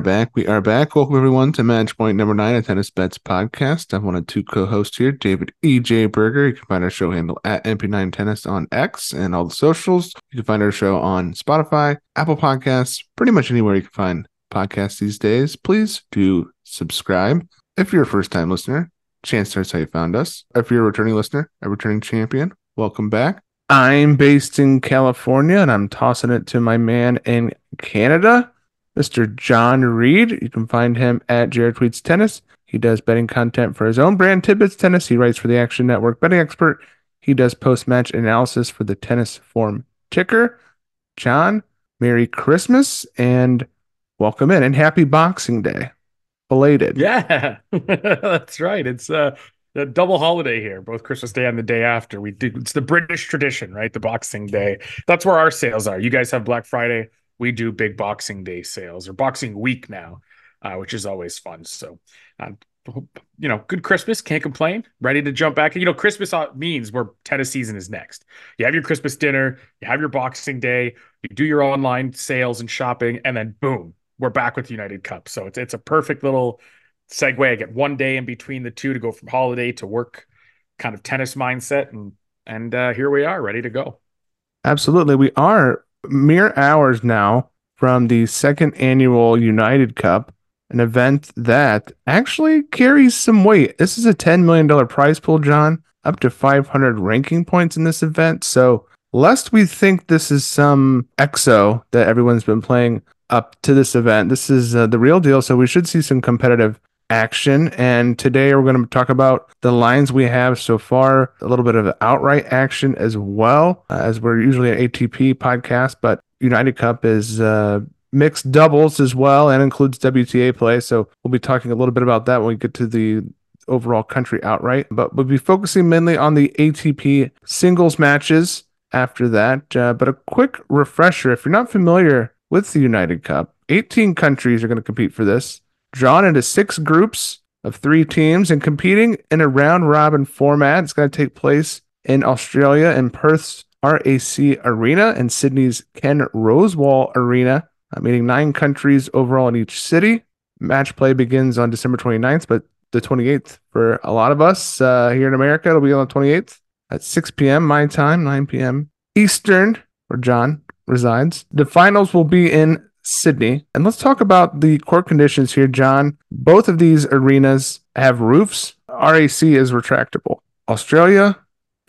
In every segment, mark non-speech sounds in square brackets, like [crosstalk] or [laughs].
are back. We are back. Welcome everyone to Match Point number nine of Tennis Bets podcast. I'm one of two co-hosts here, David EJ Berger. You can find our show handle at MP9 Tennis on X and all the socials. You can find our show on Spotify, Apple Podcasts, pretty much anywhere you can find podcasts these days. Please do subscribe. If you're a first-time listener, chance starts how you found us. If you're a returning listener, a returning champion, welcome back. I'm based in California and I'm tossing it to my man in Canada. Mr. John Reed. You can find him at Jared Tweets Tennis. He does betting content for his own brand, Tidbits Tennis. He writes for the Action Network Betting Expert. He does post match analysis for the Tennis Form Ticker. John, Merry Christmas and welcome in and happy Boxing Day. Belated. Yeah, [laughs] that's right. It's uh, a double holiday here, both Christmas Day and the day after. We do it's the British tradition, right? The Boxing Day. That's where our sales are. You guys have Black Friday we do big Boxing Day sales or Boxing Week now, uh, which is always fun. So, uh, you know, good Christmas. Can't complain. Ready to jump back. You know, Christmas uh, means where tennis season is next. You have your Christmas dinner, you have your Boxing Day, you do your online sales and shopping, and then boom, we're back with United Cup. So it's it's a perfect little segue. I get one day in between the two to go from holiday to work, kind of tennis mindset, and and uh, here we are, ready to go. Absolutely, we are mere hours now from the second annual United Cup, an event that actually carries some weight. This is a $10 million prize pool, John, up to 500 ranking points in this event. So, lest we think this is some EXO that everyone's been playing up to this event, this is uh, the real deal. So, we should see some competitive action. And today we're going to talk about the lines we have so far, a little bit of outright action as well, uh, as we're usually an ATP podcast, but United Cup is uh, mixed doubles as well and includes WTA play. So we'll be talking a little bit about that when we get to the overall country outright, but we'll be focusing mainly on the ATP singles matches after that. Uh, but a quick refresher if you're not familiar with the United Cup, 18 countries are going to compete for this drawn into six groups of three teams and competing in a round robin format. It's going to take place in Australia in Perth's RAC Arena and Sydney's Ken Rosewall Arena, uh, meeting nine countries overall in each city. Match play begins on December 29th, but the 28th for a lot of us uh, here in America, it'll be on the 28th at 6 p.m. my time, 9 p.m. Eastern, where John resides. The finals will be in Sydney. And let's talk about the court conditions here, John. Both of these arenas have roofs. RAC is retractable. Australia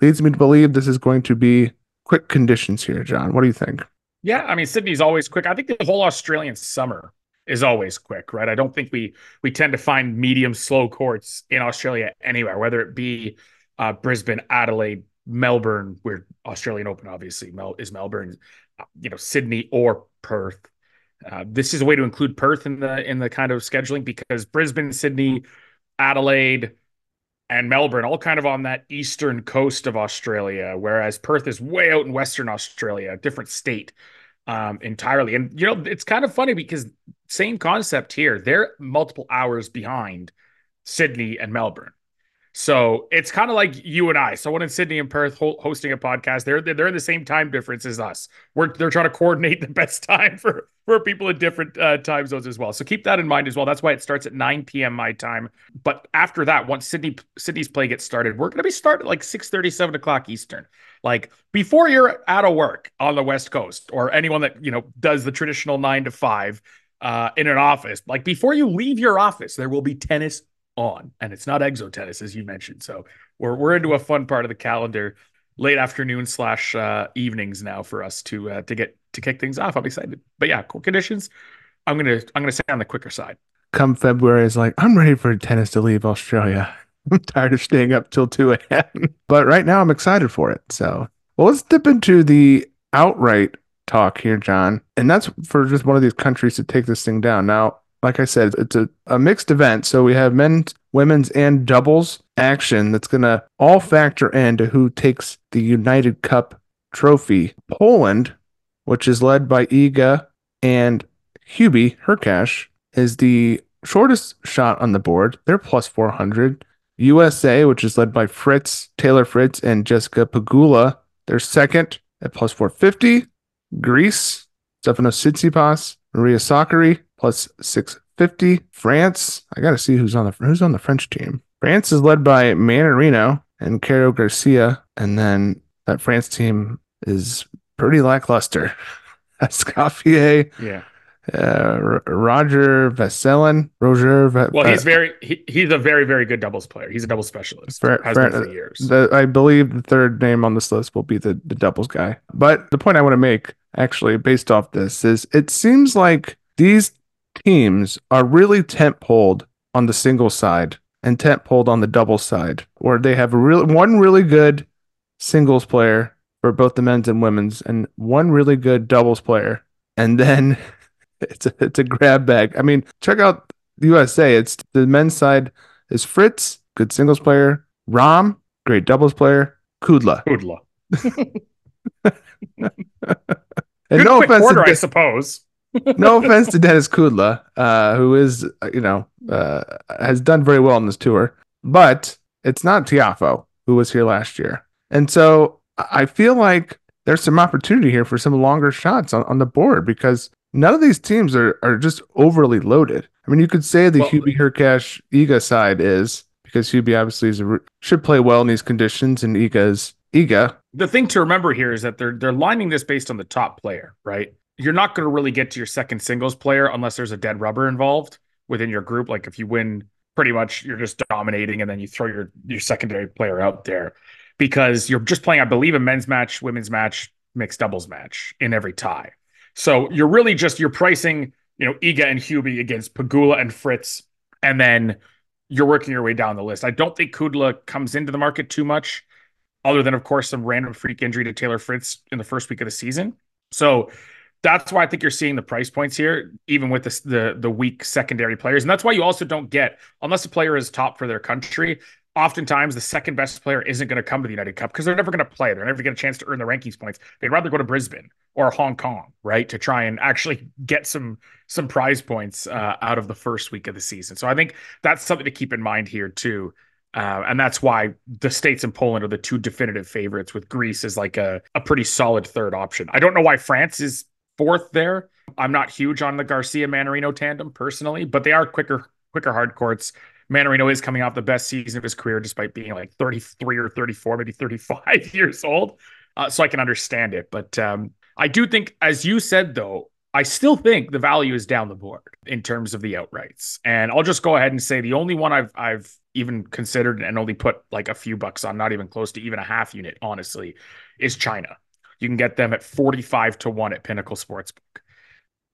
leads me to believe this is going to be quick conditions here, John. What do you think? Yeah, I mean Sydney's always quick. I think the whole Australian summer is always quick, right? I don't think we we tend to find medium slow courts in Australia anywhere, whether it be uh, Brisbane, Adelaide, Melbourne, where Australian Open obviously is Melbourne, you know, Sydney or Perth. Uh, this is a way to include Perth in the in the kind of scheduling because Brisbane, Sydney, Adelaide, and Melbourne all kind of on that eastern coast of Australia, whereas Perth is way out in Western Australia, different state um, entirely. And you know, it's kind of funny because same concept here. They're multiple hours behind Sydney and Melbourne. So it's kind of like you and I. Someone in Sydney and Perth ho- hosting a podcast. They're they're in the same time difference as us. We're they're trying to coordinate the [laughs] best time for for people in different uh, time zones as well. So keep that in mind as well. That's why it starts at 9 p.m. my time. But after that, once Sydney Sydney's play gets started, we're gonna be starting at like 6 7 o'clock Eastern. Like before you're out of work on the West Coast, or anyone that you know does the traditional nine to five uh, in an office. Like before you leave your office, there will be tennis on, and it's not exo tennis as you mentioned. So we're we're into a fun part of the calendar, late afternoon slash uh, evenings now for us to uh, to get to kick things off. I'm excited, but yeah, cool conditions. I'm gonna I'm gonna say on the quicker side. Come February is like I'm ready for tennis to leave Australia. [laughs] I'm tired of staying up till 2 a.m. [laughs] But right now I'm excited for it. So well, let's dip into the outright talk here, John. And that's for just one of these countries to take this thing down. Now, like I said, it's a, a mixed event. So we have men's, women's, and doubles action that's going to all factor into who takes the United Cup trophy. Poland, which is led by Iga and Hubie Hurkacz, is the shortest shot on the board. They're plus 400. USA, which is led by Fritz, Taylor Fritz, and Jessica Pegula, they're second at plus 450. Greece, Stefanos Tsitsipas, Maria Sakkari plus 650. France, I got to see who's on the who's on the French team. France is led by Mannarino and Caro Garcia, and then that France team is pretty lackluster. [laughs] Escoffier, Yeah. uh, Roger Vasselin, Roger. Ve- Well, he's uh, very he, he's a very very good doubles player. He's a doubles specialist. Fair- has fair- been for years. the, I believe the third name on this list will be the, the doubles guy. But the point I want to make, actually, based off this, is it seems like these teams are really tent poled on the single side and tent poled on the double side, where they have a real one really good singles player for both the men's and women's, and one really good doubles player, and then [laughs] it's a, it's a grab bag. I mean, check out the USA. It's the men's side is Fritz, good singles player, Ram, great doubles player, Kudla. Kudla. [laughs] [laughs] And Good no offense, quarter, I to, suppose. [laughs] no offense to Denis Kudla, uh, who is you know uh, has done very well on this tour, but it's not Tiafoe who was here last year, and so I feel like there's some opportunity here for some longer shots on, on the board because none of these teams are are just overly loaded. I mean, you could say the Well- Hubie Hurkacz Iga side is because Hubie obviously is a, should play well in these conditions, and Iga is Iga. The thing to remember here is that they're they're lining this based on the top player, right? You're not going to really get to your second singles player unless there's a dead rubber involved within your group. Like if you win, pretty much you're just dominating, and then you throw your your secondary player out there because you're just playing, I believe, a men's match, women's match, mixed doubles match in every tie. So you're really just you're pricing, you know, Iga and Hubie against Pegula and Fritz, and then you're working your way down the list. I don't think Kudla comes into the market too much other than of course some random freak injury to Taylor Fritz in the first week of the season. So that's why I think you're seeing the price points here, even with this, the the weak secondary players, and that's why you also don't get unless a player is top for their country. Oftentimes, the second best player isn't going to come to the United Cup because they're never going to play. They're never going to get a chance to earn the rankings points. They'd rather go to Brisbane or Hong Kong, right, to try and actually get some some prize points uh, out of the first week of the season. So I think that's something to keep in mind here too. Uh, and that's why the states and Poland are the two definitive favorites, with Greece as like a, a pretty solid third option. I don't know why France is fourth there. I'm not huge on the Garcia Mannarino tandem personally, but they are quicker, quicker hard courts. Mannarino is coming off the best season of his career, despite being like 33 or 34, maybe 35 [laughs] years old. Uh, so I can understand it. But um, I do think, as you said, though, I still think the value is down the board in terms of the outrights. And I'll just go ahead and say the only one I've I've even considered and only put like a few bucks on, not even close to even a half unit, honestly, is China. You can get them at 45 to 1 at Pinnacle Sportsbook.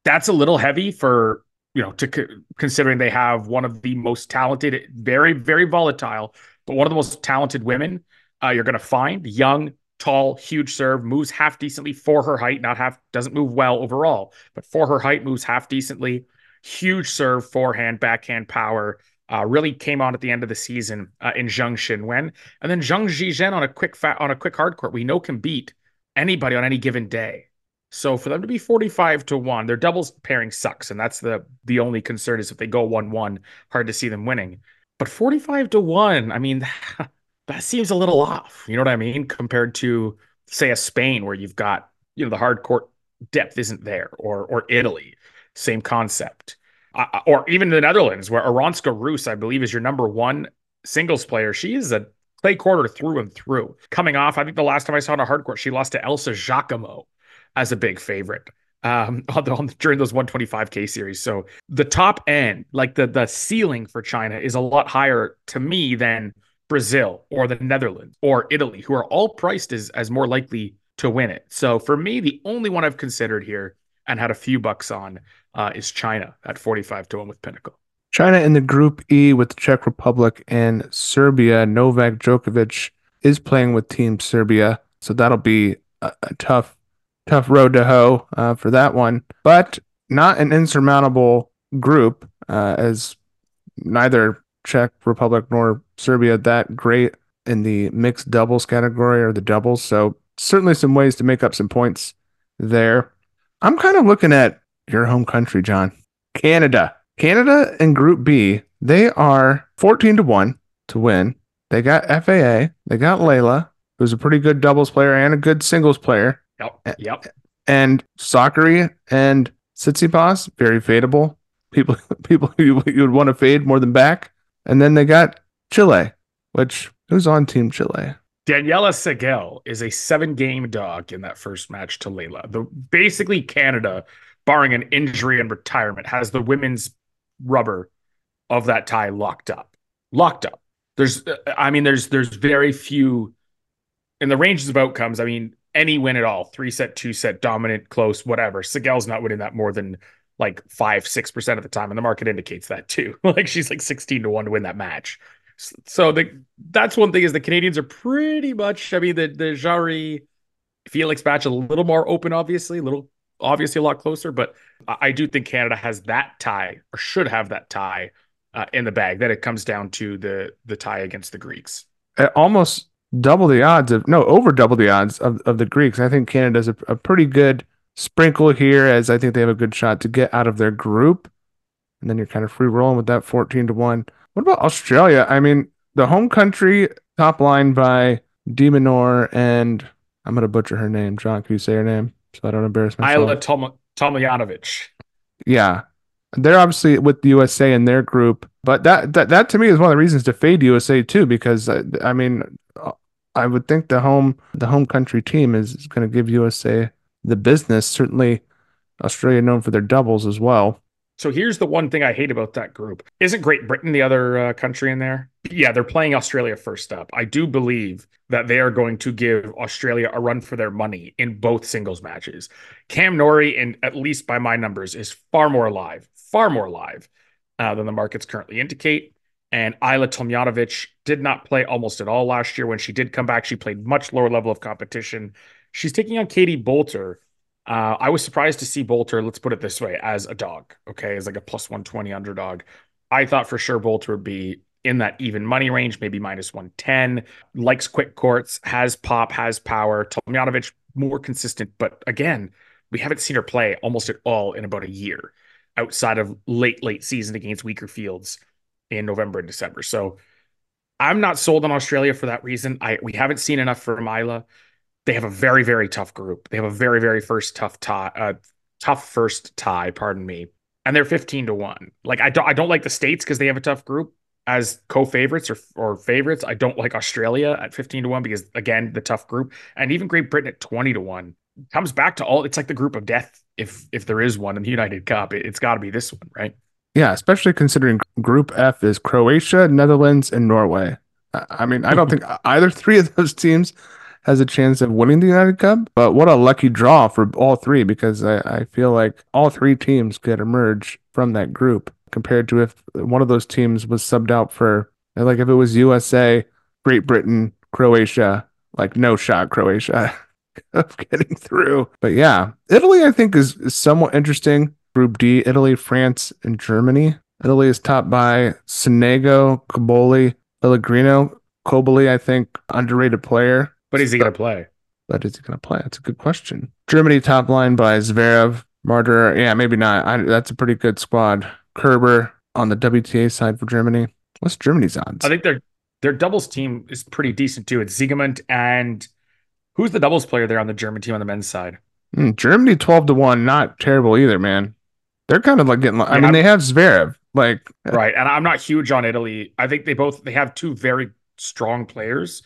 That's a little heavy for, you know, to c- considering they have one of the most talented, very, very volatile, but one of the most talented women uh, you're going to find. Young, tall, huge serve, moves half decently for her height, not half, doesn't move well overall, but for her height, moves half decently. Huge serve, forehand, backhand power. Uh, really came on at the end of the season uh, in Zheng Qinwen, and then Zhang Zhizhen on a quick fa- on a quick hard court we know can beat anybody on any given day. So for them to be 45 to 1, their doubles pairing sucks. And that's the the only concern is if they go 1-1, hard to see them winning. But 45 to 1, I mean, [laughs] that seems a little off. You know what I mean? Compared to, say, a Spain where you've got, you know, the hard court depth isn't there, or or Italy, same concept. Uh, or even the Netherlands, where Arantxa Rus, I believe, is your number one singles player. She is a clay quarter through and through. Coming off, I think the last time I saw on a hard court, she lost to Elsa Giacomo as a big favorite um, [laughs] on the, on the, during those 125k series. So the top end, like the the ceiling for China, is a lot higher to me than Brazil or the Netherlands or Italy, who are all priced as as more likely to win it. So for me, the only one I've considered here and had a few bucks on uh, is China at 45 to 1 with Pinnacle. China in the Group E with the Czech Republic and Serbia. Novak Djokovic is playing with Team Serbia, so that'll be a, a tough, tough road to hoe uh, for that one. But not an insurmountable group, uh, as neither Czech Republic nor Serbia that great in the mixed doubles category or the doubles. So certainly some ways to make up some points there. I'm kind of looking at your home country, John, Canada. Canada in Group B, they are 14 to 1 to win. They got FAA, they got Leylah, who's a pretty good doubles player and a good singles player, Yep. Yep. and Sakkari and Tsitsipas, very fadeable. People, [laughs] people you, you would want to fade more than back. And then they got Chile, which who's on Team Chile? Daniela Seguel is a seven game dog in that first match to Leylah. The basically Canada, barring an injury and retirement, has the women's rubber of that tie locked up. Locked up. There's uh, I mean, there's there's very few in the ranges of outcomes. I mean, any win at all, three set, two set, dominant, close, whatever. Seguel's not winning that more than like five, six percent of the time, and the market indicates that too. [laughs] like she's like sixteen to one to win that match. So the that's one thing is the Canadians are pretty much. I mean, the the Jarry Felix batch a little more open, obviously, a little obviously a lot closer, but I do think Canada has that tie or should have that tie uh, in the bag. That it comes down to the the tie against the Greeks. Almost double the odds of no over double the odds of, of the Greeks. I think Canada's a, a pretty good sprinkle here, as I think they have a good shot to get out of their group, and then you're kind of free rolling with that fourteen to one. What about Australia? I mean, the home country top line by de Minaur and I'm gonna butcher her name. John, can you say her name so I don't embarrass myself? Ajla Tom- Tomljanovic. Yeah, they're obviously with the USA in their group, but that that that to me is one of the reasons to fade USA too, because uh, I mean, I would think the home the home country team is going to give USA the business. Certainly, Australia known for their doubles as well. So here's the one thing I hate about that group. Isn't Great Britain the other uh, country in there? Yeah, they're playing Australia first up. I do believe that they are going to give Australia a run for their money in both singles matches. Cam Norrie, and at least by my numbers, is far more alive, far more alive uh, than the markets currently indicate. And Ajla Tomljanovic did not play almost at all last year. When she did come back, she played much lower level of competition. She's taking on Katie Boulter, uh, I was surprised to see Boulter, let's put it this way, as a dog, okay, as like a plus 120 underdog. I thought for sure Boulter would be in that even money range, maybe minus 110. Likes quick courts, has pop, has power. Tomljanovic, more consistent. But again, we haven't seen her play almost at all in about a year outside of late, late season against weaker fields in November and December. So I'm not sold on Australia for that reason. I we haven't seen enough for Mila they have a very very tough group. They have a very very first tough tie, uh, tough first tie. Pardon me, and they're fifteen to one. Like I don't I don't like the states because they have a tough group as co-favorites or or favorites. I don't like Australia at fifteen to one because again the tough group, and even Great Britain at twenty to one comes back to all. It's like the group of death if if there is one in the United Cup. It, it's got to be this one, right? Yeah, especially considering Group F is Croatia, Netherlands, and Norway. I mean, I don't [laughs] think either three of those teams has a chance of winning the United Cup. But what a lucky draw for all three because I, I feel like all three teams could emerge from that group compared to if one of those teams was subbed out for, like, if it was USA, Great Britain, Croatia, like, no shot Croatia [laughs] of getting through. But yeah, Italy, I think, is, is somewhat interesting. Group D, Italy, France, and Germany. Italy is topped by Sonego, Cobolli, Pellegrino. Cobolli, I think, underrated player. But is he going to play? But is he going to play? That's a good question. Germany top line by Zverev, Martyr. Yeah, maybe not. I, that's a pretty good squad. Kerber on the WTA side for Germany. What's Germany's odds? I think their their doubles team is pretty decent too. It's Siegemund and who's the doubles player there on the German team on the men's side? Mm, Germany twelve to one, not terrible either, man. They're kind of like getting. I mean, I'm, they have Zverev, like right. And I'm not huge on Italy. I think they both they have two very strong players.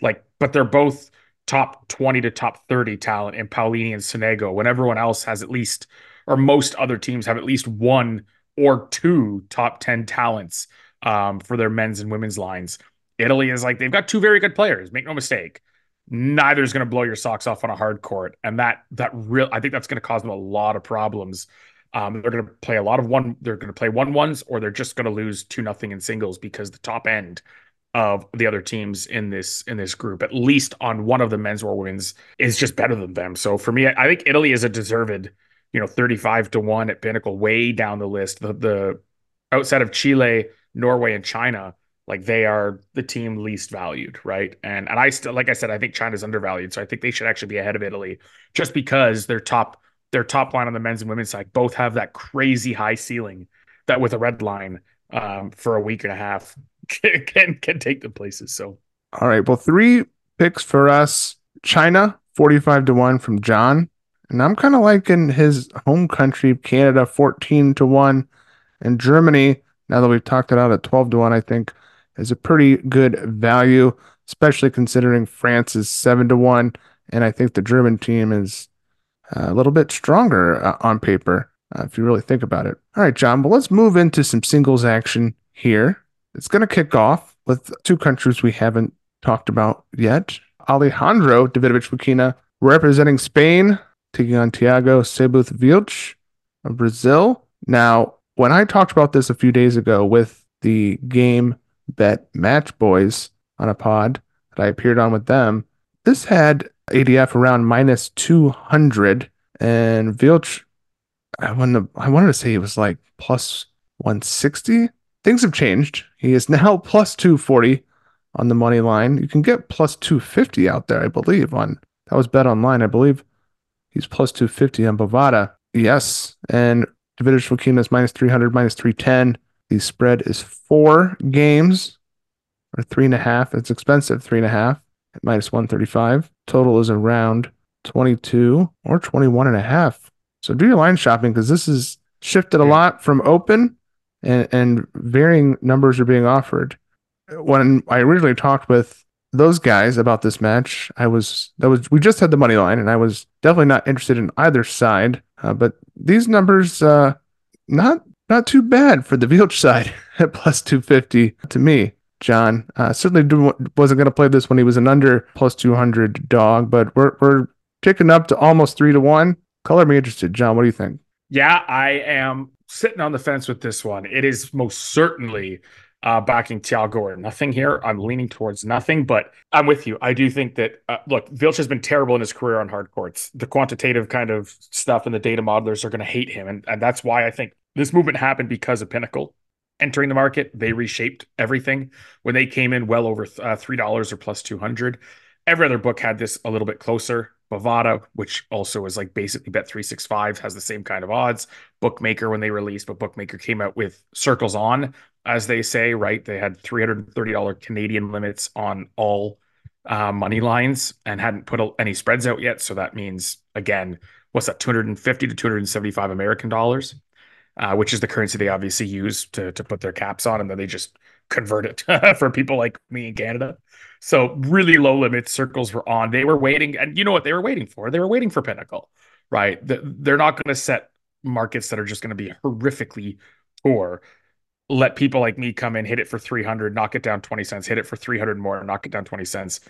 Like, but they're both top 20 to top 30 talent in Paolini and Sonego when everyone else has at least, or most other teams have at least one or two top 10 talents um, for their men's and women's lines. Italy is like, they've got two very good players, make no mistake. Neither is going to blow your socks off on a hard court. And that, that real, I think that's going to cause them a lot of problems. Um, they're going to play a lot of one, they're going to play one ones, or they're just going to lose two nothing in singles because the top end of the other teams in this in this group, at least on one of the men's or women's, is just better than them. So for me, I think Italy is a deserved, you know, 35 to 1 at Pinnacle, way down the list. The the outside of Chile, Norway, and China, like they are the team least valued, right? And and I still like I said, I think China's undervalued. So I think they should actually be ahead of Italy just because their top their top line on the men's and women's side both have that crazy high ceiling that with a red line um, for a week and a half can, can take the places. So all right, well, three picks for us: China, forty-five to one from John, And I'm kind of liking his home country, Canada, 14 to 1. And Germany, now that we've talked it out at 12 to 1, I think is a pretty good value, especially considering France is 7 to 1. And I think the German team is a little bit stronger uh, on paper uh, if you really think about it. All right, John, but let's move into some singles action here. It's going to kick off with two countries we haven't talked about yet. Alejandro Davidovich Fokina representing Spain, taking on Thiago Seyboth Wild of Brazil. Now, when I talked about this a few days ago with the game bet match boys on a pod that I appeared on with them, this had ADF around minus 200 and Vilch. I wanted, to, I wanted to say it was like plus 160. Things have changed. He is now [laughs] plus 240 on the money line. You can get plus 250 out there, I believe. On that was bet online, I believe. He's plus 250 on Bovada. Yes, and Davidovich Fokina is minus 300, minus 310. The spread is four games or three and a half. It's expensive, three and a half at minus 135. Total is around 22 or 21 and a half. So do your line shopping because this is shifted a lot from open and, and varying numbers are being offered. When I originally talked with those guys about this match, I was that was we just had the money line and I was definitely not interested in either side. Uh, but these numbers, uh, not not too bad for the Wild side [laughs] at plus two fifty to me. John uh, certainly wasn't going to play this when he was an under plus two hundred dog, but we're we're ticking up to almost three to one. Color me interested, John. What do you think? Yeah, I am sitting on the fence with this one. It is most certainly uh, backing Thiago or nothing here. I'm leaning towards nothing, but I'm with you. I do think that uh, look, Vilch has been terrible in his career on hard courts. The quantitative kind of stuff and the data modelers are going to hate him, and, and that's why I think this movement happened because of Pinnacle entering the market. They reshaped everything when they came in well over uh, three dollars or plus two hundred. Every other book had this a little bit closer. Bovada, which also is like basically Bet 365, has the same kind of odds. Bookmaker, when they released, but Bookmaker came out with circles on, as they say, right? They had $330 Canadian limits on all uh, money lines and hadn't put any spreads out yet. So that means, again, what's that, 250 to 275 American dollars, uh, which is the currency they obviously use to, to put their caps on. And then they just convert it [laughs] for people like me in Canada. So really low limit circles were on. They were waiting, and you know what they were waiting for? They were waiting for Pinnacle, right? They're not going to set markets that are just going to be horrifically poor. Let people like me come in, hit it for 300, knock it down 20 cents, hit it for 300 more, knock it down 20 cents.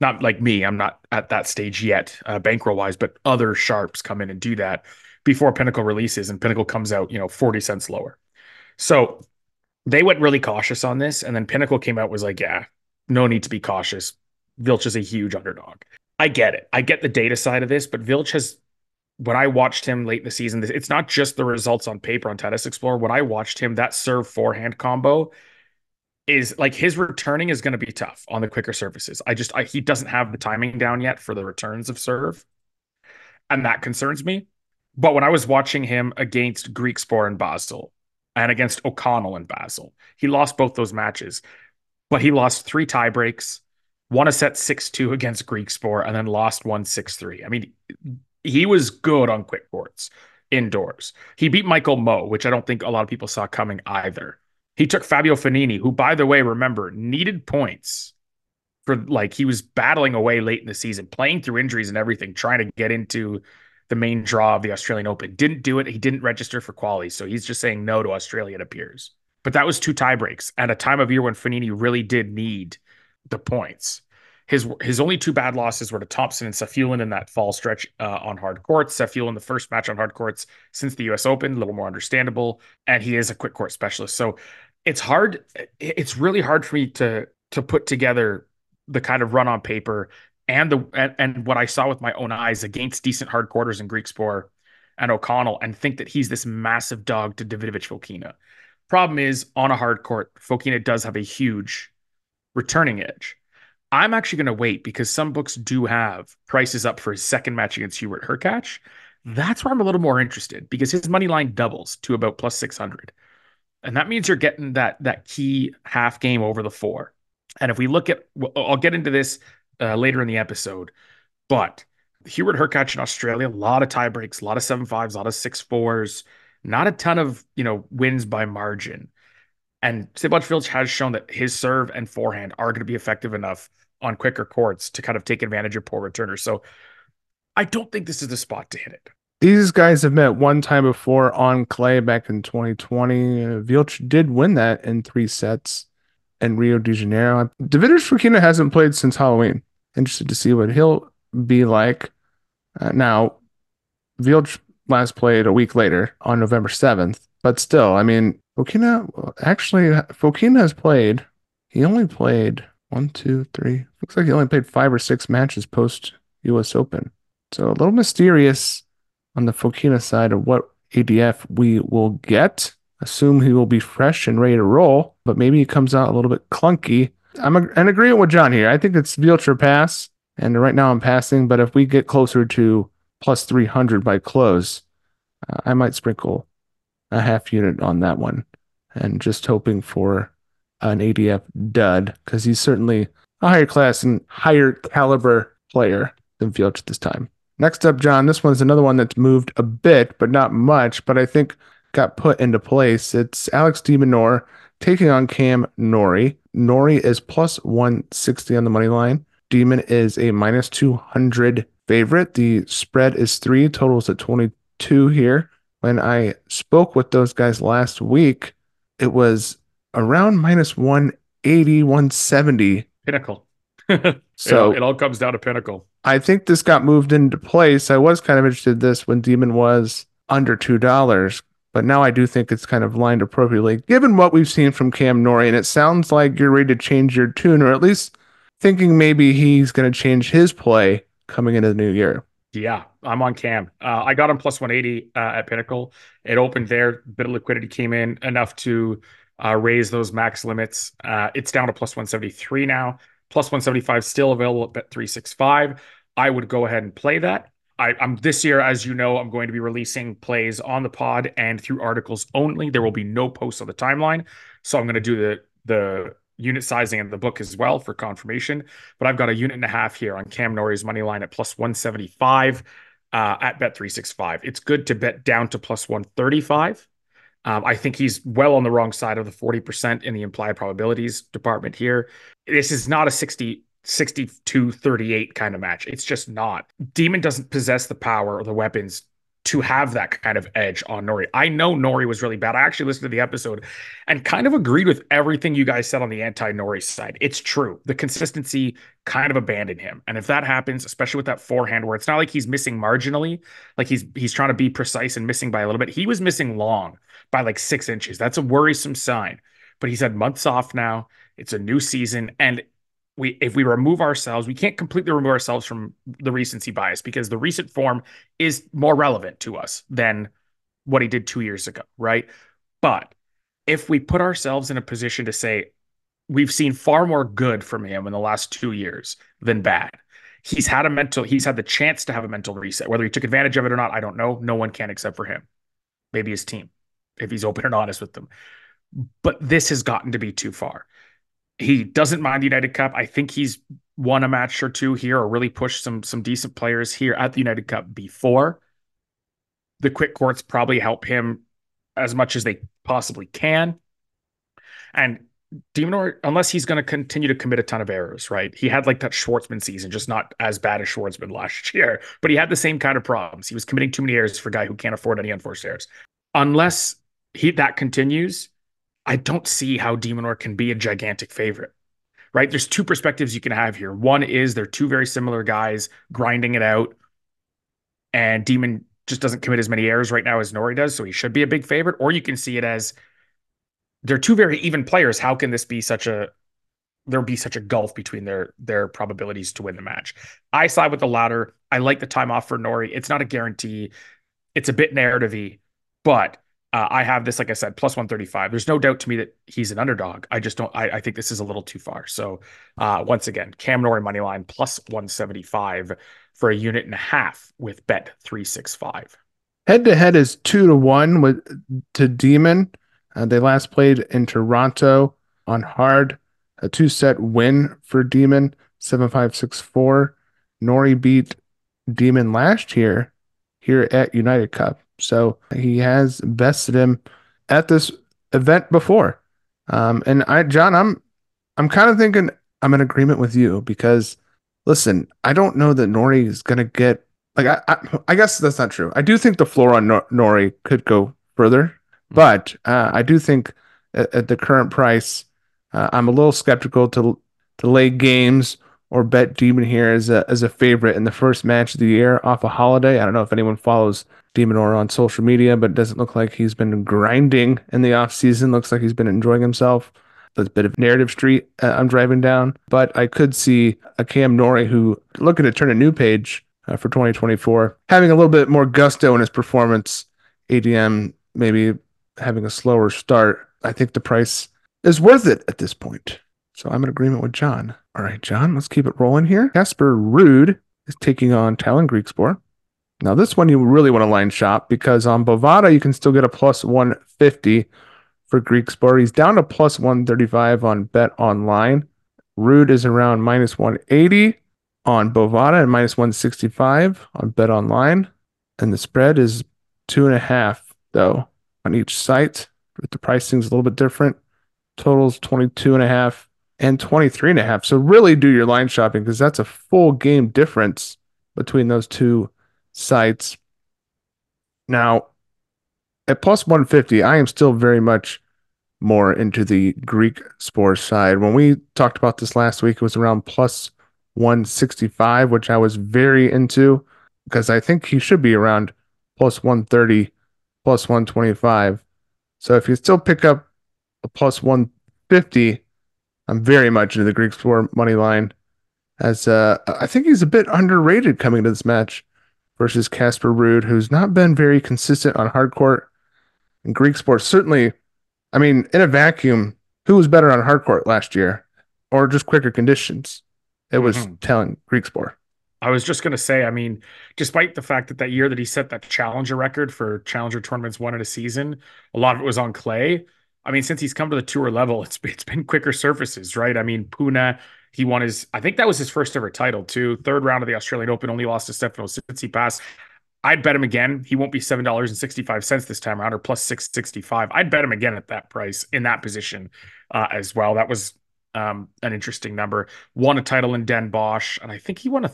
Not like me, I'm not at that stage yet, uh, bankroll wise, but other sharps come in and do that before Pinnacle releases, and Pinnacle comes out, you know, 40 cents lower. So they went really cautious on this, and then Pinnacle came out was like, yeah, no need to be cautious. Vilch is a huge underdog. I get it. I get the data side of this, but Vilch has when I watched him late in the season, it's not just the results on paper on Tennis Explorer. When I watched him, that serve forehand combo is like his returning is going to be tough on the quicker surfaces. I just I, he doesn't have the timing down yet for the returns of serve, and that concerns me. But when I was watching him against Griekspoor and Basel, and against O'Connell and Basel, he lost both those matches but he lost three tie breaks, won a set 6 2 against Griekspoor, and then lost one 6 3. I mean, he was good on quick courts indoors. He beat Michael Mmoh, which I don't think a lot of people saw coming either. He took Fabio Fognini, who, by the way, remember, needed points for like he was battling away late in the season, playing through injuries and everything, trying to get into the main draw of the Australian Open. Didn't do it. He didn't register for quali. So he's just saying no to Australia, it appears. But that was two tie breaks at a time of year when Fognini really did need the points. His his only two bad losses were to Thompson and Safiullin in that fall stretch uh, on hard courts. Safiullin the first match on hard courts since the U.S. Open, a little more understandable, and he is a quick court specialist. So it's hard. It's really hard for me to to put together the kind of run on paper and the and, and what I saw with my own eyes against decent hard quarters in Griekspoor and O'Connell, and think that he's this massive dog to Davidovich Fokina. Problem is, on a hard court, Fokina does have a huge returning edge. I'm actually going to wait because some books do have prices up for his second match against Hubert Hurkacz. That's where I'm a little more interested because his money line doubles to about plus 600. And that means you're getting that that key half game over the four. And if we look at, I'll get into this uh, later in the episode, but Hubert Hurkacz in Australia, a lot of tie breaks, a lot of seven fives, a lot of six fours, not a ton of you know wins by margin. And Sablaj Filch has shown that his serve and forehand are going to be effective enough on quicker courts to kind of take advantage of poor returners. So I don't think this is the spot to hit it. These guys have met one time before on clay back in 2020. Uh, Vilch did win that in three sets in Rio de Janeiro. Davidovich Fokina hasn't played since Halloween. Interested to see what he'll be like. Uh, now, Vilch last played a week later on November 7th, but still, I mean, Fokina actually, Fokina has played, he only played one, two, three, looks like he only played five or six matches post US Open. So a little mysterious on the Fokina side of what ADF we will get. Assume he will be fresh and ready to roll, but maybe he comes out a little bit clunky. I'm in agreement with John here. I think it's Vilcher pass, and right now I'm passing. But if we get closer to plus 300 by close, uh, I might sprinkle a half unit on that one, and just hoping for an ADF dud because he's certainly a higher class and higher caliber player than Vilch this time. Next up, John, this one's another one that's moved a bit, but not much, but I think got put into place. It's Alex de Minaur taking on Cam Norrie. Norrie is plus 160 on the money line. Demon is a minus 200 favorite. The spread is three, totals at 22 here. When I spoke with those guys last week, it was around minus 180, 170. Pinnacle. [laughs] so it, it all comes down to Pinnacle. I think this got moved into place. I was kind of interested in this when Demon was under two dollars, but now I do think it's kind of lined appropriately, given what we've seen from Cam Norrie. And it sounds like you're ready to change your tune, or at least thinking maybe he's going to change his play coming into the new year. Yeah, I'm on Cam. Uh, I got him plus 180 uh, at Pinnacle. It opened there. Bit of liquidity came in enough to uh, raise those max limits. Uh, it's down to plus 173 now plus 175 still available at Bet365. I would go ahead and play that. I, am this year, as you know, I'm going to be releasing plays on the pod and through articles only. There will be no posts on the timeline, so I'm going to do the the unit sizing in the book as well for confirmation. But I've got a unit and a half here on Cam Norrie's money line at plus 175 uh, at Bet365. It's good to bet down to plus 135. Um, I think he's well on the wrong side of the 40% in the implied probabilities department here. This is not a 60, 62 38 kind of match. It's just not. Demon doesn't possess the power or the weapons to have that kind of edge on Norrie. I know Norrie was really bad. I actually listened to the episode and kind of agreed with everything you guys said on the anti Norrie side. It's true. The consistency kind of abandoned him. And if that happens, especially with that forehand where it's not like he's missing marginally, like he's he's trying to be precise and missing by a little bit. He was missing long by like six inches. That's a worrisome sign. But he's had months off now. It's a new season. And we if we remove ourselves, we can't completely remove ourselves from the recency bias because the recent form is more relevant to us than what he did two years ago, right? But if we put ourselves in a position to say we've seen far more good from him in the last two years than bad. He's had a mental, he's had the chance to have a mental reset. Whether he took advantage of it or not, I don't know. No one can except for him. Maybe his team if he's open and honest with them. But this has gotten to be too far. He doesn't mind the United Cup. I think he's won a match or two here or really pushed some some decent players here at the United Cup before. The quick courts probably help him as much as they possibly can. And de Minaur, unless he's going to continue to commit a ton of errors, right? He had like that Schwartzman season, just not as bad as Schwartzman [laughs] last year, but he had the same kind of problems. He was committing too many errors for a guy who can't afford any unforced errors. Unless he that continues, I don't see how de Minaur can be a gigantic favorite. Right? There's two perspectives you can have here. One is they're two very similar guys grinding it out, and Demon just doesn't commit as many errors right now as Norrie does, so he should be a big favorite. Or you can see it as they're two very even players. How can this be such a there be such a gulf between their their probabilities to win the match? I side with the latter. I like the time off for Norrie. It's not a guarantee. It's a bit narrativey, but uh, I have this, like I said, plus 135. There's no doubt to me that he's an underdog. I just don't, I, I think this is a little too far. So, uh, once again, Cam Norrie money line plus 175 for a unit and a half with bet 365. Head to head is two to one with to Demon. Uh, they last played in Toronto on hard, a two set win for Demon, 7 5 6 4. Norrie beat Demon last year here at United Cup. So he has bested him at this event before. Um, and I, John, I'm, I'm kind of thinking I'm in agreement with you because, listen, I don't know that Norrie is going to get like I, I, I, guess that's not true. I do think the floor on Nor- Norrie could go further, mm-hmm. but uh, I do think at, at the current price, uh, I'm a little skeptical to to lay games or bet Demon here as a as a favorite in the first match of the year off a holiday. I don't know if anyone follows Demon or on social media, but it doesn't look like he's been grinding in the off season. Looks like he's been enjoying himself. That's a bit of narrative street uh, I'm driving down, but I could see a Cam Norrie who looking to turn a new page uh, for 2024, having a little bit more gusto in his performance. ADM maybe having a slower start. I think the price is worth it at this point. So I'm in agreement with John. All right, John, let's keep it rolling here. Casper Ruud is taking on Tallon Griekspoor. Now, this one you really want to line shop because on Bovada, you can still get a plus 150 for Griekspoor. He's down to plus 135 on Bet Online. Ruud is around minus 180 on Bovada and minus 165 on Bet Online. And the spread is two and a half, though, on each site. But the pricing's a little bit different. Totals 22 and a half and 23 and a half. So really do your line shopping because that's a full game difference between those two sites. Now, at plus 150, I am still very much more into the Greek sports side. When we talked about this last week, it was around plus 165, which I was very into because I think he should be around plus 130, plus 125. So if you still pick up a plus 150, I'm very much into the Greek Griekspoor money line. As uh, I think he's a bit underrated coming to this match versus Casper Ruud, who's not been very consistent on hard court. And Griekspoor certainly, I mean, in a vacuum, who was better on hard court last year, or just quicker conditions? It was mm-hmm. Tallon Griekspoor. I was just going to say, I mean, despite the fact that that year that he set that challenger record for challenger tournaments one in a season, a lot of it was on clay. I mean, since he's come to the tour level, it's it's been quicker surfaces, right? I mean, Pune, he won his, I think that was his first ever title too. Third round of the Australian Open, only lost to Stefano Tsitsipas. I'd bet him again. He won't be seven dollars and sixty five cents this time around, or plus six sixty five. I'd bet him again at that price in that position uh, as well. That was um, an interesting number. Won a title in Den Bosch, and I think he won a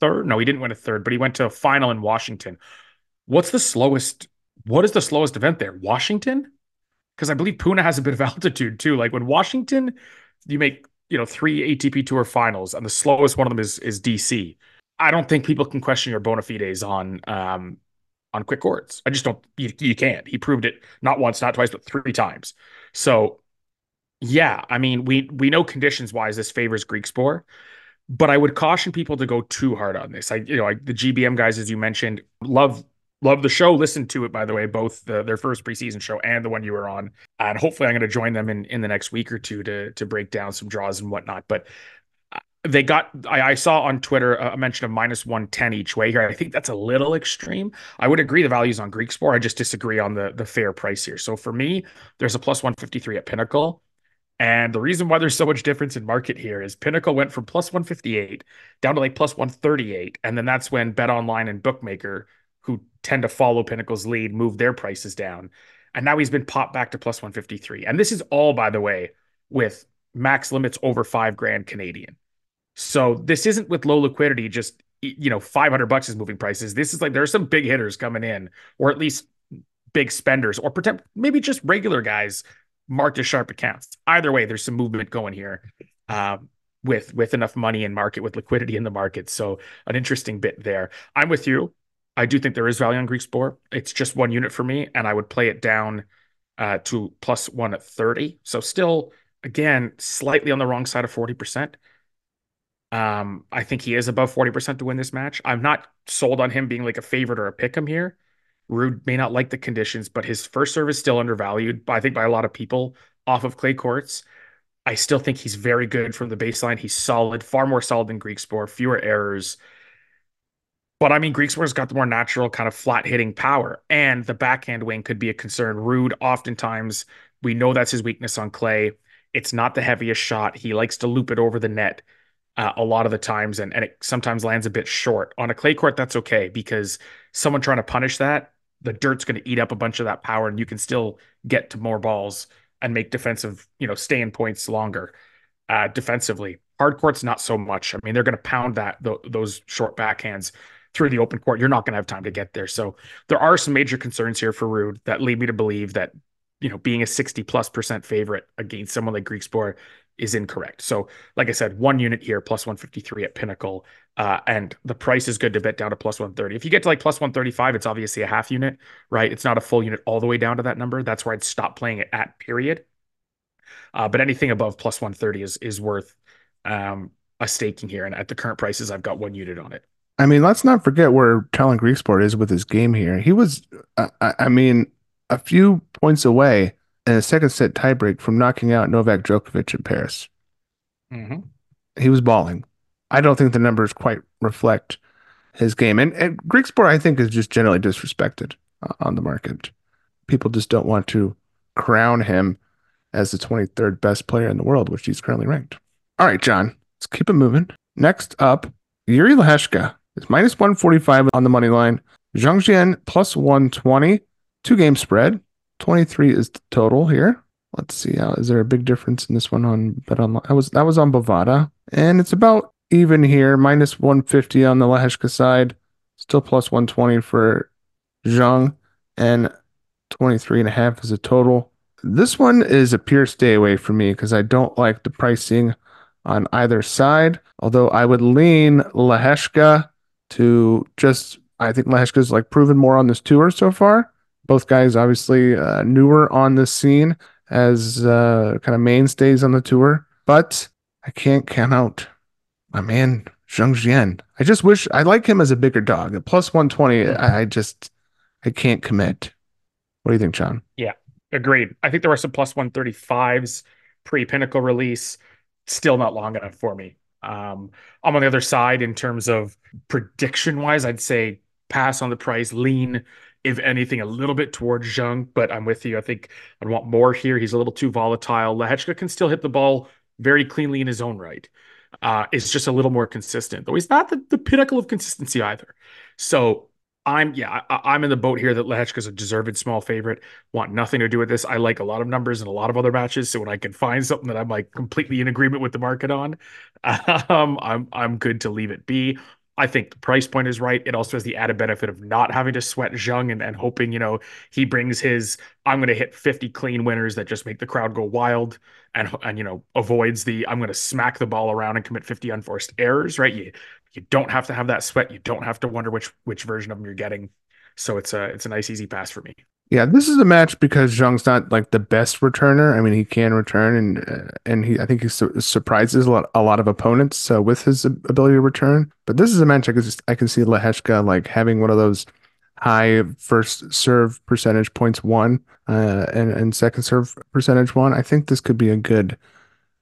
third. No, he didn't win a third, but he went to a final in Washington. What's the slowest? What is the slowest event there? Washington? Because I believe Pune has a bit of [laughs] altitude too. Like when Washington, you make you know three ATP Tour finals, and the slowest one of them is is DC. I don't think people can question your bona fides on um, on quick courts. I just don't. You, you can't. He proved it not once, not twice, but three times. So yeah, I mean, we we know conditions wise this favors Griekspoor, but I would caution people to go too hard on this. I you know, like the GBM guys, as you mentioned, love love the show. Listen to it, by the way, both the, their first preseason show and the one you were on. And hopefully, I'm going to join them in in the next week or two to to break down some draws and whatnot. But uh, they got I, I, saw on Twitter a mention of minus 110 each way here. I think that's a little extreme. I would agree the values on Griekspoor. I just disagree on the the fair price here. So for me, there's a plus 153 at Pinnacle. And the reason why there's so much difference in market here is Pinnacle went from plus 158 down to like plus 138. And then that's when Bet Online and Bookmaker, tend to follow Pinnacle's lead, move their prices down. And now he's been popped back to plus 153. And this is all, by the way, with max limits over five grand Canadian. So this isn't with low liquidity, just, you know, 500 bucks is moving prices. This is like there are some big hitters coming in, or at least big spenders, or pretend maybe just regular guys marked as sharp accounts. Either way, there's some movement going here uh, with with enough money in market, with liquidity in the market. So an interesting bit there. I'm with you. I do think there is value on Griekspoor. It's just one unit for me, and I would play it down uh, to plus one at 30. So still, again, slightly on the wrong side of 40%. Um, I think he is above 40% to win this match. I'm not sold on him being like a favorite or a pick him here. Ruud may not like the conditions, but his first serve is still undervalued, I think, by a lot of people off of clay courts. I still think he's very good from the baseline. He's solid, far more solid than Griekspoor, fewer errors. But I mean, Griekspoor's got the more natural kind of flat hitting power, and the backhand wing could be a concern. Ruud, oftentimes, we know that's his weakness on clay. It's not the heaviest shot. He likes to loop it over the net. uh, a lot of the times, and, and it sometimes lands a bit short. On a clay court, that's okay because someone trying to punish that, the dirt's going to eat up a bunch of that power, and you can still get to more balls and make defensive, you know, stay in points longer uh, defensively. Hard court's not so much. I mean, they're going to pound that th- those short backhands through the open court. You're not going to have time to get there. So there are some major concerns here for Ruud that lead me to believe that you know being a 60 plus percent favorite against someone like Griekspoor is incorrect. So, like I said, one unit here, plus 153 at Pinnacle, uh, and the price is good to bet down to plus 130. If you get to like plus 135, it's obviously a half unit, right? It's not a full unit all the way down to that number. That's where I'd stop playing it at period. Uh, but anything above plus 130 is is worth um, a staking here. And at the current prices, I've got one unit on it. I mean, let's not forget where Tallon Griekspoor is with his game here. He was, uh, I mean, a few points away in a second set tiebreak from knocking out Novak Djokovic in Paris. Mm-hmm. He was balling. I don't think the numbers quite reflect his game. And, and Griekspoor, I think, is just generally disrespected uh, on the market. People just don't want to crown him as the 23rd best player in the world, which he's currently ranked. All right, John, let's keep it moving. Next up, Jiri Lehecka is minus 145 on the money line. Zhang Zhizhen plus 120, two game spread. 23 is the total here. Let's see. How, is there a big difference in this one on Bet Online? That was that was on Bovada, and it's about even here. Minus 150 on the Lehecka side, still plus 120 for Zhang, and 23 and a half is a total. This one is a pure stay away for me because I don't like the pricing on either side. Although I would lean Lehecka to just I think Lehecka's like proven more on this tour so far. Both guys obviously uh, newer on the scene as uh, kind of mainstays on the tour, but I can't count out my man Zhang Zhizhen. I just wish I like him as a bigger dog. At plus 120, I, I just I can't commit. What do you think, John? Yeah, agreed. I think there are some plus 135s pre pinnacle release. Still not long enough for me. Um, I'm on the other side in terms of prediction wise. I'd say pass on the price, lean if anything, a little bit towards Zhang, but I'm with you. I think I'd want more here. He's a little too volatile. Lehecka can still hit the ball very cleanly in his own right. Uh, it's just a little more consistent, though he's not the, the pinnacle of consistency either. So I'm yeah, I, am in the boat here that Lehecka's a deserved small favorite. Want nothing to do with this. I like a lot of numbers in a lot of other matches. So when I can find something that I'm like completely in agreement with the market on, [laughs] um, I'm I'm good to leave it be. I think the price point is right. It also has the added benefit of not having to sweat Zhang and, and hoping, you know, he brings his I'm going to hit 50 clean winners that just make the crowd go wild and and you know avoids the I'm going to smack the ball around and commit 50 unforced errors, right? You you don't have to have that sweat. You don't have to wonder which which version of them you're getting. So it's a it's a nice easy pass for me. Yeah, this is a match because Zhang's not like the best returner. I mean, he can return, and uh, and he I think he su- surprises a lot a lot of opponents uh, with his ability to return. But this is a match I can just I can see Lehecka like having one of those high first serve percentage points one uh, and and second serve percentage one. I think this could be a good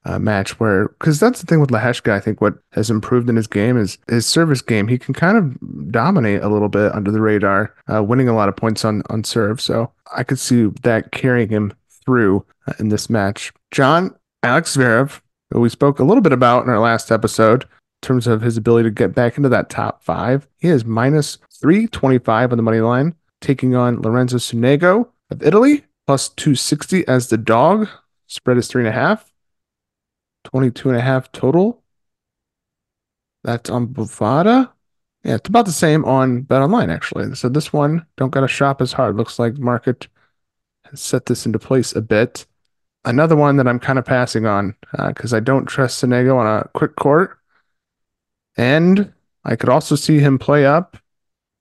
uh, match where because that's the thing with Lehecka. I think what has improved in his game is his service game. He can kind of dominate a little bit under the radar, uh, winning a lot of points on on serve. So I could see that carrying him through uh, in this match. John Alex Zverev, who we spoke a little bit about in our last episode, in terms of his ability to get back into that top five. He is minus three twenty five on the money line, taking on Lorenzo Sonego of Italy, plus two sixty as the dog. Spread is three and a half. 22 and a half total. That's on Bovada. Yeah, it's about the same on Bet Online, actually. So this one, don't gotta shop as hard. Looks like market has set this into place a bit. Another one that I'm kind of passing on because uh, I don't trust Sonego on a quick court. And I could also see him play up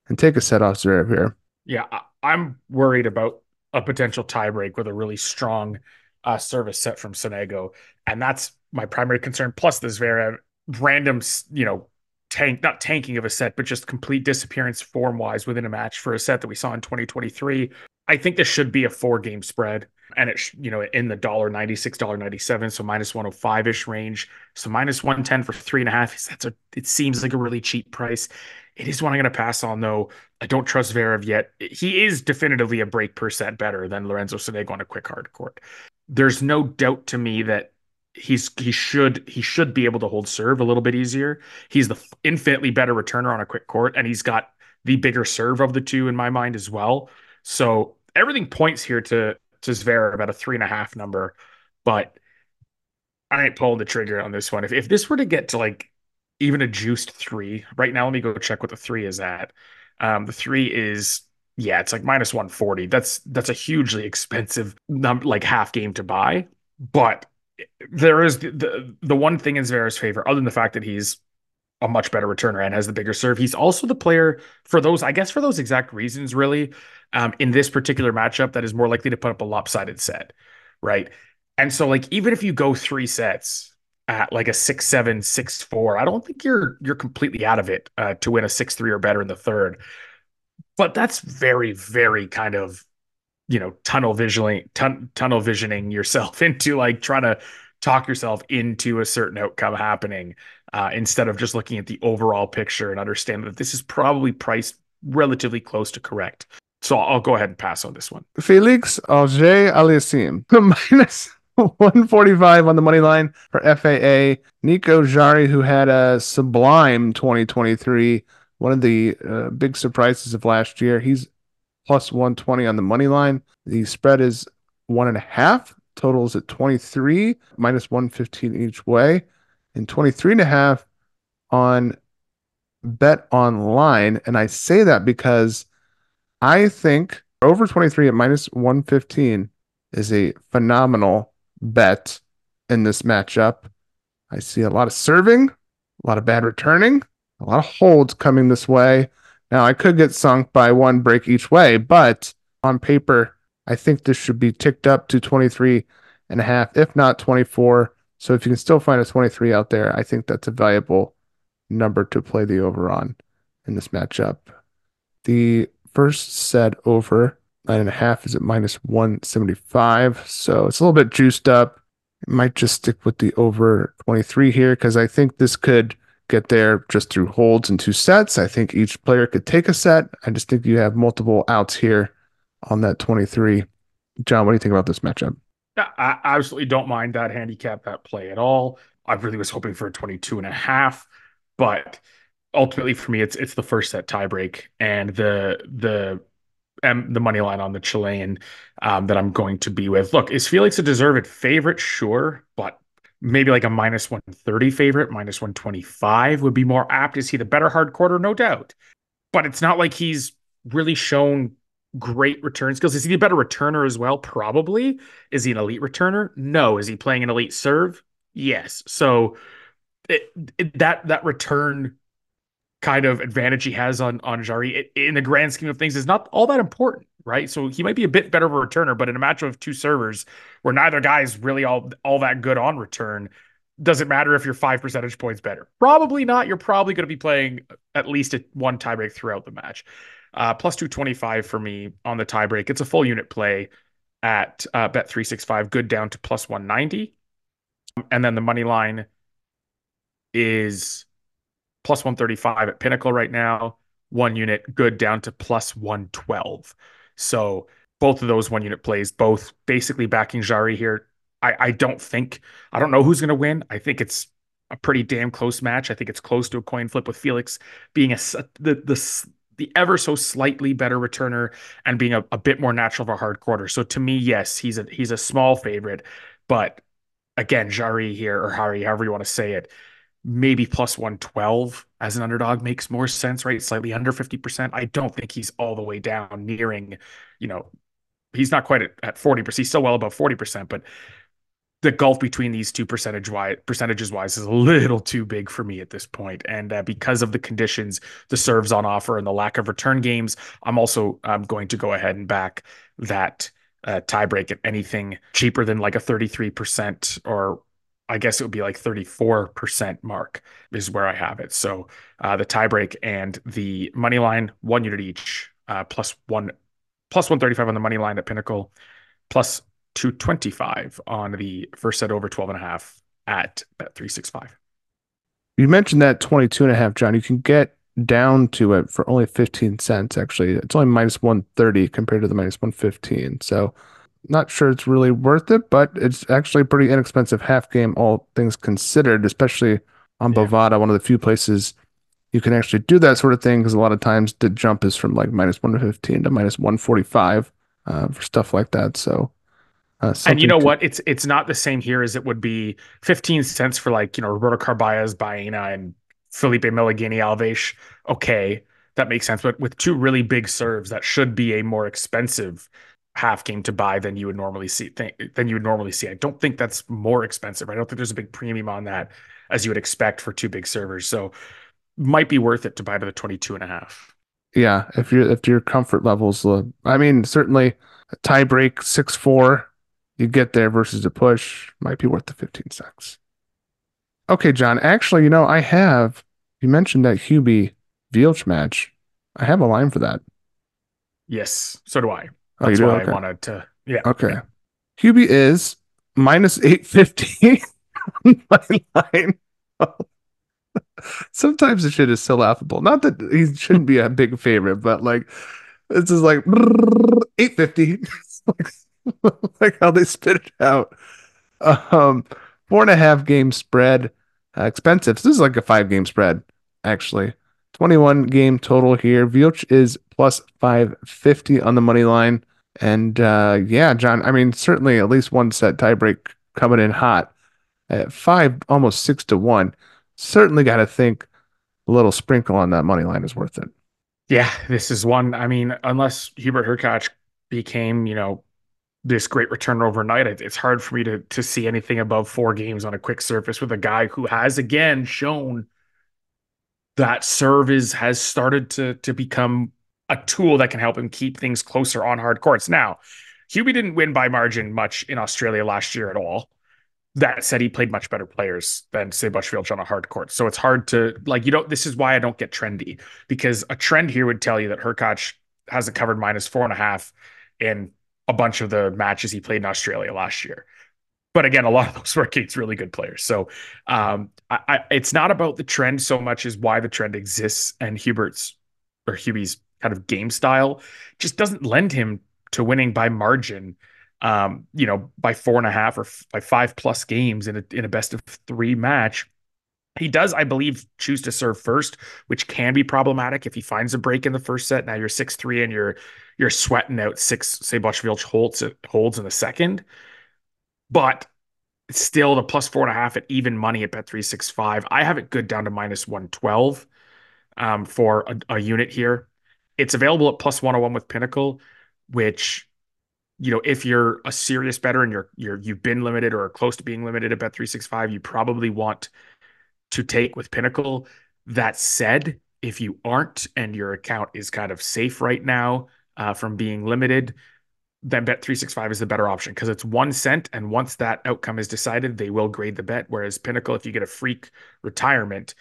and take a set off Zverev here. Yeah, I'm worried about a potential tiebreak with a really strong uh, service set from Sonego. And that's my primary concern. Plus, this Zverev random, you know, tank, not tanking of a set, but just complete disappearance form wise within a match for a set that we saw in 2023. I think this should be a four game spread. And it's, you know, in the dollar ninety six, dollar ninety seven, so minus 105 ish range. So minus 110 for three and a half. That's a, it seems like a really cheap price. It is one I'm going to pass on, though. I don't trust Zverev yet. He is definitively a break percent better than Lorenzo Sonego on a quick hard court. There's no doubt to me that he's he should he should be able to hold serve a little bit easier. He's the infinitely better returner on a quick court, and he's got the bigger serve of the two in my mind as well. So everything points here to to Zverev about a three and a half number, but I ain't pulling the trigger on this one. If if this were to get to like even a juiced three right now, let me go check what the three is at. Um, the three is yeah, it's like minus one forty. That's that's a hugely expensive like half game to buy, but there is the, the, the one thing in Zverev's favor, other than the fact that he's a much better returner and has the bigger serve. He's also the player for those, I guess, for those exact reasons, really, um, in this particular matchup that is more likely to put up a lopsided set, right? And so, like, even if you go three sets at like a six seven, six four, I don't think you're you're completely out of it uh, to win a six three or better in the third. But that's very, very kind of you know tunnel visioning tun- tunnel visioning [laughs] yourself into like trying to talk yourself into a certain outcome happening uh, instead of just looking at the overall picture and understand that this is probably priced relatively close to correct. So I'll go ahead and pass on this one. Felix Auger Aliassime [laughs] minus 145 on the money line for FAA. Nico Jarry, who had a sublime 2023, one of the uh, big surprises of last year. He's plus 120 on the money line. The spread is one and a half. Totals at 23, minus 115 each way, and 23 and a half on bet online. And I say that because I think over 23 at minus 115 is a phenomenal bet in this matchup. I see a lot of serving, a lot of bad returning, a lot of holds coming this way. Now, I could get sunk by one break each way, but on paper, I think this should be ticked up to 23 and a half, if not 24. So if you can still find a 23 out there, I think that's a valuable number to play the over on in this matchup. The first set over nine and a half is at minus 175. So it's a little bit juiced up. It might just stick with the over 23 here because I think this could get there just through holds and two sets. I think each player could take a set. I just think you have multiple outs here on that 23. John, what do you think about this matchup? I absolutely don't mind that handicap, that play at all. I really was hoping for a 22 and a half, but ultimately for me, it's it's the first set tiebreak and the the um, the money line on the Chilean um, that I'm going to be with. Look, is Felix a deserved favorite? Sure, maybe like a minus 130 favorite, minus 125 would be more apt. Is he the better hard quarter? No doubt. But it's not like he's really shown great return skills. Is he a better returner as well? Probably. Is he an elite returner? No. Is he playing an elite serve? Yes. So it, it, that that return kind of advantage he has on on Jarry it, in the grand scheme of things is not all that important, right? So he might be a bit better of a returner, but in a match of two servers where neither guy is really all all that good on return, doesn't matter if you're five percentage points better. Probably not. You're probably going to be playing at least a one tiebreak throughout the match. Uh, plus 225 for me on the tiebreak. It's a full unit play at uh, bet 365, good down to plus 190. And then the money line is plus 135 at Pinnacle right now. One unit good down to plus 112. So both of those one unit plays, both basically backing Jarry here. I, I don't think, I don't know who's going to win. I think it's a pretty damn close match. I think it's close to a coin flip with Felix being a the the the ever so slightly better returner and being a, a bit more natural of a hard quarter. So to me, yes, he's a he's a small favorite, but again, Jari here or Harry, however you want to say it, maybe plus 112 as an underdog makes more sense, right? Slightly under 50%. I don't think he's all the way down nearing, you know, he's not quite at, at 40%. He's still well above 40%, but the gulf between these two percentage wise percentages wise is a little too big for me at this point and uh, because of the conditions the serves on offer and the lack of return games i'm also um, going to go ahead and back that uh, tiebreak at anything cheaper than like a 33% or I guess it would be like 34% mark is where I have it. So uh, the tiebreak and the money line, one unit each, uh, plus one, plus 135 on the money line at Pinnacle, plus 225 on the first set over 12 and a half at bet 365. You mentioned that 22 and a half, John. You can get down to it for only 15 cents, actually. It's only minus 130 compared to the minus 115. So not sure it's really worth it, but it's actually a pretty inexpensive half game, all things considered, especially on Yeah. Bovada, one of the few places you can actually do that sort of thing because a lot of times the jump is from like minus 115 to minus 145 uh, for stuff like that. So, uh, And you know to- what? It's it's not the same here as it would be 15 cents for like, you know, Roberto Carballes, Baena, and Felipe Meligeni Alves. Okay, that makes sense. But with two really big serves, that should be a more expensive half game to buy than you would normally see th- than you would normally see. I don't think that's more expensive. I don't think there's a big premium on that as you would expect for two big servers. So might be worth it to buy to the 22 and a half. Yeah, if your if your comfort levels, I mean, certainly a tie break six four, you get there versus a push might be worth the fifteen cents. Okay, John. Actually, you know, I have. You mentioned that Hubie Wild match. I have a line for that. Yes, so do I. Oh, you That's do? why Okay. I wanted to. Yeah. Okay. Hubie is minus eight fifty [laughs] on my line. [laughs] Sometimes the shit is so laughable. Not that he shouldn't be a big favorite, but like this is like eight fifty. [laughs] like, like how they spit it out. Um, four and a half game spread. Uh, expensive. This is like a five game spread, actually. 21 game total here. Wild is plus 550 on the money line. And uh, yeah, John, I mean, certainly at least one set tiebreak coming in hot at five, almost six to one. Certainly got to think a little sprinkle on that money line is worth it. Yeah, this is one. I mean, unless Hubert Hurkacz became, you know, this great return overnight, it, it's hard for me to to see anything above four games on a quick surface with a guy who has again shown that serve is has started to to become a tool that can help him keep things closer on hard courts. Now, Hubie didn't win by margin much in Australia last year at all. That said, he played much better players than Sebastian Filch on a hard court. So it's hard to like, you know, this is why I don't get trendy because a trend here would tell you that Hurkacz hasn't covered minus four and a half in a bunch of the matches he played in Australia last year. But again, a lot of those [laughs] were against really good players. So um, I, I, it's not about the trend so much as why the trend exists and Hubert's or Hubie's kind of game style just doesn't lend him to winning by margin um, you know, by four and a half or f- by five plus games in a in a best of three match. He does, I believe, choose to serve first, which can be problematic if he finds a break in the first set. Now you're six three and you're you're sweating out six. Say Boschvilch holds holds in the second, but still the plus four and a half at even money at bet three six five. I have it good down to minus one twelve um, for a, a unit here. It's available at plus one hundred one with Pinnacle, which you know, if you're a serious better and you're you're you've been limited or close to being limited at Bet365, you probably want to take with Pinnacle. That said, if you aren't and your account is kind of safe right now uh, from being limited, then Bet365 is the better option because it's one cent. And once that outcome is decided, they will grade the bet. Whereas Pinnacle, if you get a freak retirement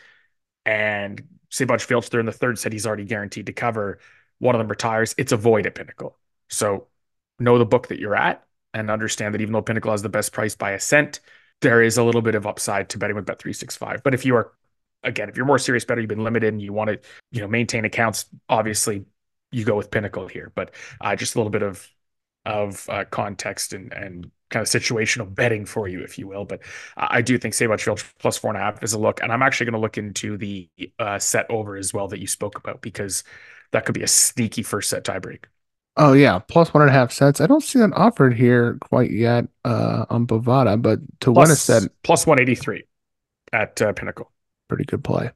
and Wild, they're in the third set, he's already guaranteed to cover. One of them retires, it's a void at Pinnacle. So know the book that you're at and understand that even though Pinnacle has the best price by a cent, there is a little bit of upside to betting with Bet365. But if you are, again, if you're more serious better, you've been limited and you want to, you know, maintain accounts, obviously you go with Pinnacle here. But uh, just a little bit of of uh, context and and kind of situational betting for you, if you will. But I do think Wild plus four and a half is a look, and I'm actually going to look into the uh, set over as well that you spoke about because that could be a sneaky first set tiebreak. Oh yeah, plus one and a half sets. I don't see that offered here quite yet uh, on Bovada, but to win a set, plus 183 at uh, Pinnacle. pretty good play.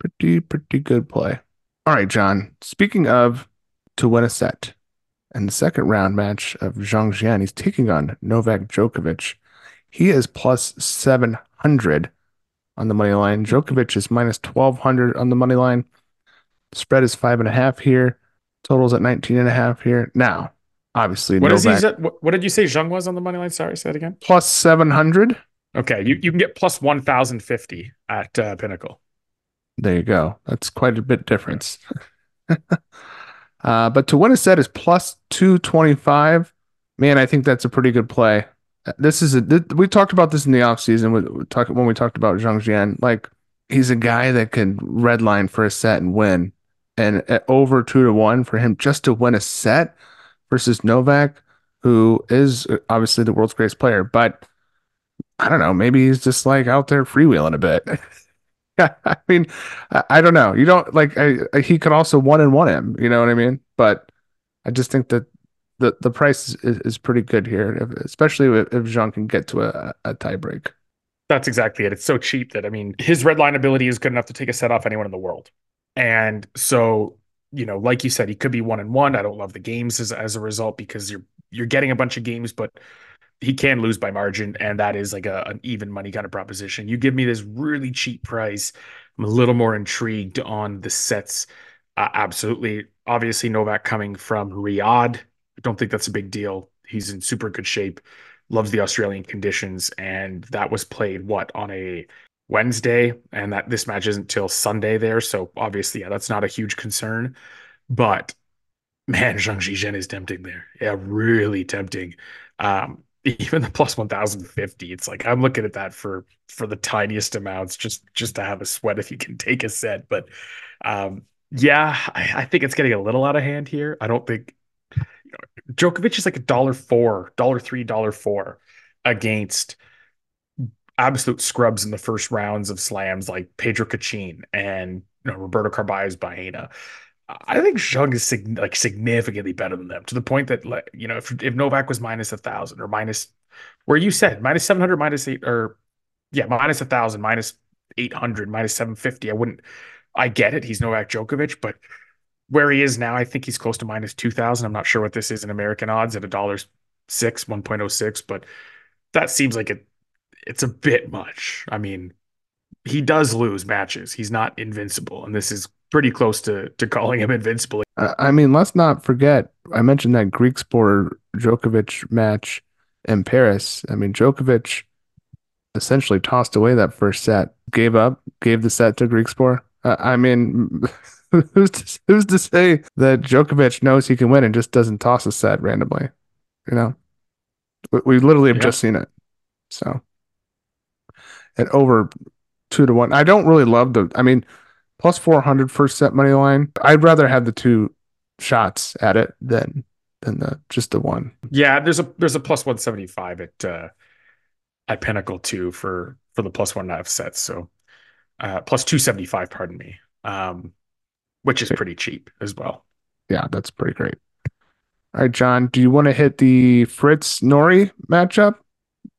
Pretty pretty good play. All right, John. Speaking of to win a set, and the second round match of Zhang Zhizhen, he's taking on Novak Djokovic. He is plus seven hundred on the money line. Djokovic is minus twelve hundred on the money line. Spread is five and a half here. Totals at 19 and a half here. Now, obviously, What is Novak he? What, what did you say Zhang was on the money line? Sorry, say that again. plus 700. Okay, you, you can get plus 1,050 at uh, Pinnacle. There you go. That's quite a bit difference. [laughs] uh, but to win a set is plus 225. Man, I think that's a pretty good play. Uh, this is a th- we talked about this in the offseason we, talk, when we talked about Zhang Zhizhen. Like he's a guy that can redline for a set and win. And at over two to one for him just to win a set versus Novak, who is uh, obviously the world's greatest player, but I don't know, maybe he's just like out there freewheeling a bit. [laughs] [laughs] I mean, I, I, don't know. You don't like I, I, he could also one and one him, you know what I mean? But I just think that the the price is, is pretty good here, especially if, if Zhang can get to a, a tie break. That's exactly it. It's so cheap that I mean, his red line ability is good enough to take a set off anyone in the world. And so, you know, like you said, he could be one and one. I don't love the games as, as a result because you're you're getting a bunch of games, but he can lose by margin, and that is like a, an even money kind of proposition. You give me this really cheap price. I'm a little more intrigued on the sets. Uh, absolutely. Obviously, Novak coming from Riyadh. I don't think that's a big deal. He's in super good shape, loves the Australian conditions, and that was played what on a Wednesday, and that this match isn't till Sunday there. So obviously, yeah, that's not a huge concern. But man, [laughs] Zhang Zhizhen is tempting there. Yeah, really tempting. Um, [laughs] even the plus 1050 it's like i'm looking at that for for the tiniest amounts just just to have a sweat if you can take a set but um yeah i, I think it's getting a little out of hand here. I don't think you know, Djokovic is like a dollar four dollar three dollar four against absolute scrubs in the first rounds of slams like pedro cachin and you know, roberto carballo's baena I think Zhang is sig- like significantly better than them to the point that like you know if if Novak was minus a thousand or minus where you said minus seven hundred minus eight or yeah minus a thousand minus eight hundred minus seven fifty I wouldn't I get it he's Novak Djokovic but where he is now I think he's close to minus two thousand. I'm not sure what this is in American odds at a dollar six one point oh six but that seems like it it's a bit much. I mean he does lose matches. He's not invincible and this is pretty close to to calling him invincible. I mean, let's not forget. I mentioned that Griekspoor Djokovic match in Paris. I mean, Djokovic essentially tossed away that first set, gave up, gave the set to Griekspoor. Uh, I mean, [laughs] who's to, who's to say that Djokovic knows he can win and just doesn't toss a set randomly? You know, we, we literally have yeah. just seen it. So, and over two to one. I don't really love the. I mean, plus 400 first set money line. I'd rather have the two shots at it than than the just the one. Yeah, there's a there's a plus 175 at uh at Pinnacle 2 for for the plus one and a half sets. So uh plus 275, pardon me. Um which is pretty cheap as well. Yeah, that's pretty great. All right, John, do you want to hit the Fritz Norrie matchup?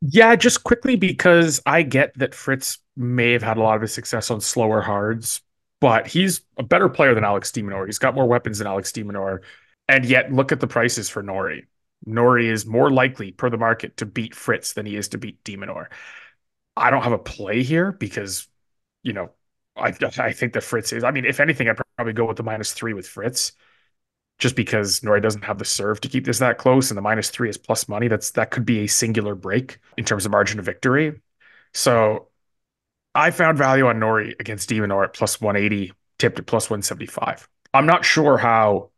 Yeah, just quickly because I get that Fritz may have had a lot of his success on slower hards, but he's a better player than Alex de Minaur. He's got more weapons than Alex de Minaur. And yet, look at the prices for Norrie. Norrie is more likely, per the market, to beat Fritz than he is to beat de Minaur. I don't have a play here because, you know, I, I think that Fritz is. I mean, if anything, I'd probably go with the minus three with Fritz, just because Norrie doesn't have the serve to keep this that close, and the minus three is plus money. That's that could be a singular break in terms of margin of victory. So I found value on Norrie against de Minaur at plus 180, tipped at plus 175. I'm not sure how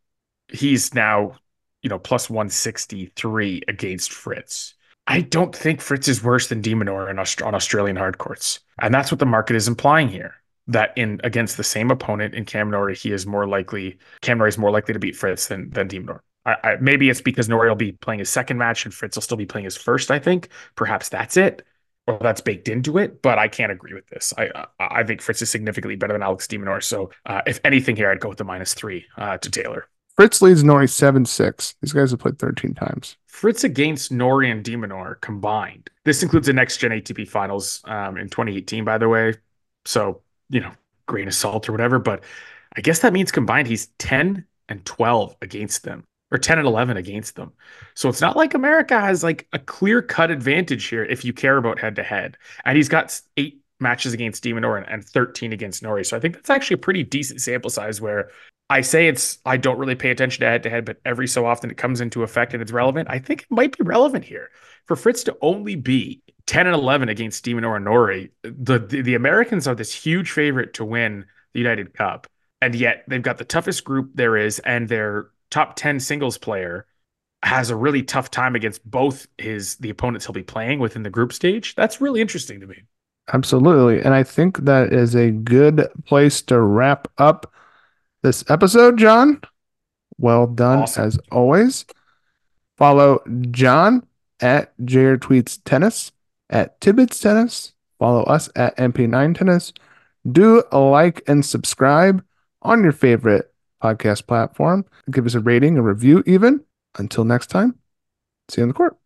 he's now, you know, plus 163 against Fritz. I don't think Fritz is worse than de Minaur on Australian hard courts. And that's what the market is implying here. That in against the same opponent in Cam Norrie, he is more likely Cam Norrie is more likely to beat Fritz than than de Minaur. I, I, maybe it's because Norrie will be playing his second match and Fritz will still be playing his first. I think perhaps that's it or that's baked into it, but I can't agree with this. I I think Fritz is significantly better than Alex de Minaur. So uh, if anything here, I'd go with the minus three uh, to Taylor. Fritz leads Norrie 7 6. These guys have played 13 times. Fritz against Norrie and de Minaur combined. This includes the next gen ATP finals um, in 2018, by the way. So, you know, grain of salt or whatever. But I guess that means combined, he's 10 and 12 against them or 10 and 11 against them. So it's not like America has like a clear cut advantage here if you care about head to head. And he's got eight matches against de Minaur and, and 13 against Norrie. So I think that's actually a pretty decent sample size where I say it's, I don't really pay attention to head to head, but every so often it comes into effect and it's relevant. I think it might be relevant here for Fritz to only be 10 and 11 against de Minaur and Norrie. The, the, the Americans are this huge favorite to win the United Cup. And yet they've got the toughest group there is, and they're top 10 singles player has a really tough time against both his the opponents he'll be playing within the group stage. That's really interesting to me. Absolutely. And I think that is a good place to wrap up this episode, John. Well done awesome. as always. Follow John at JR Tweets Tennis, at Tibbets Tennis. Follow us at MP9 Tennis. Do a like and subscribe on your favorite podcast platform. Give us a rating, a review, even. Until next time, see you on the court.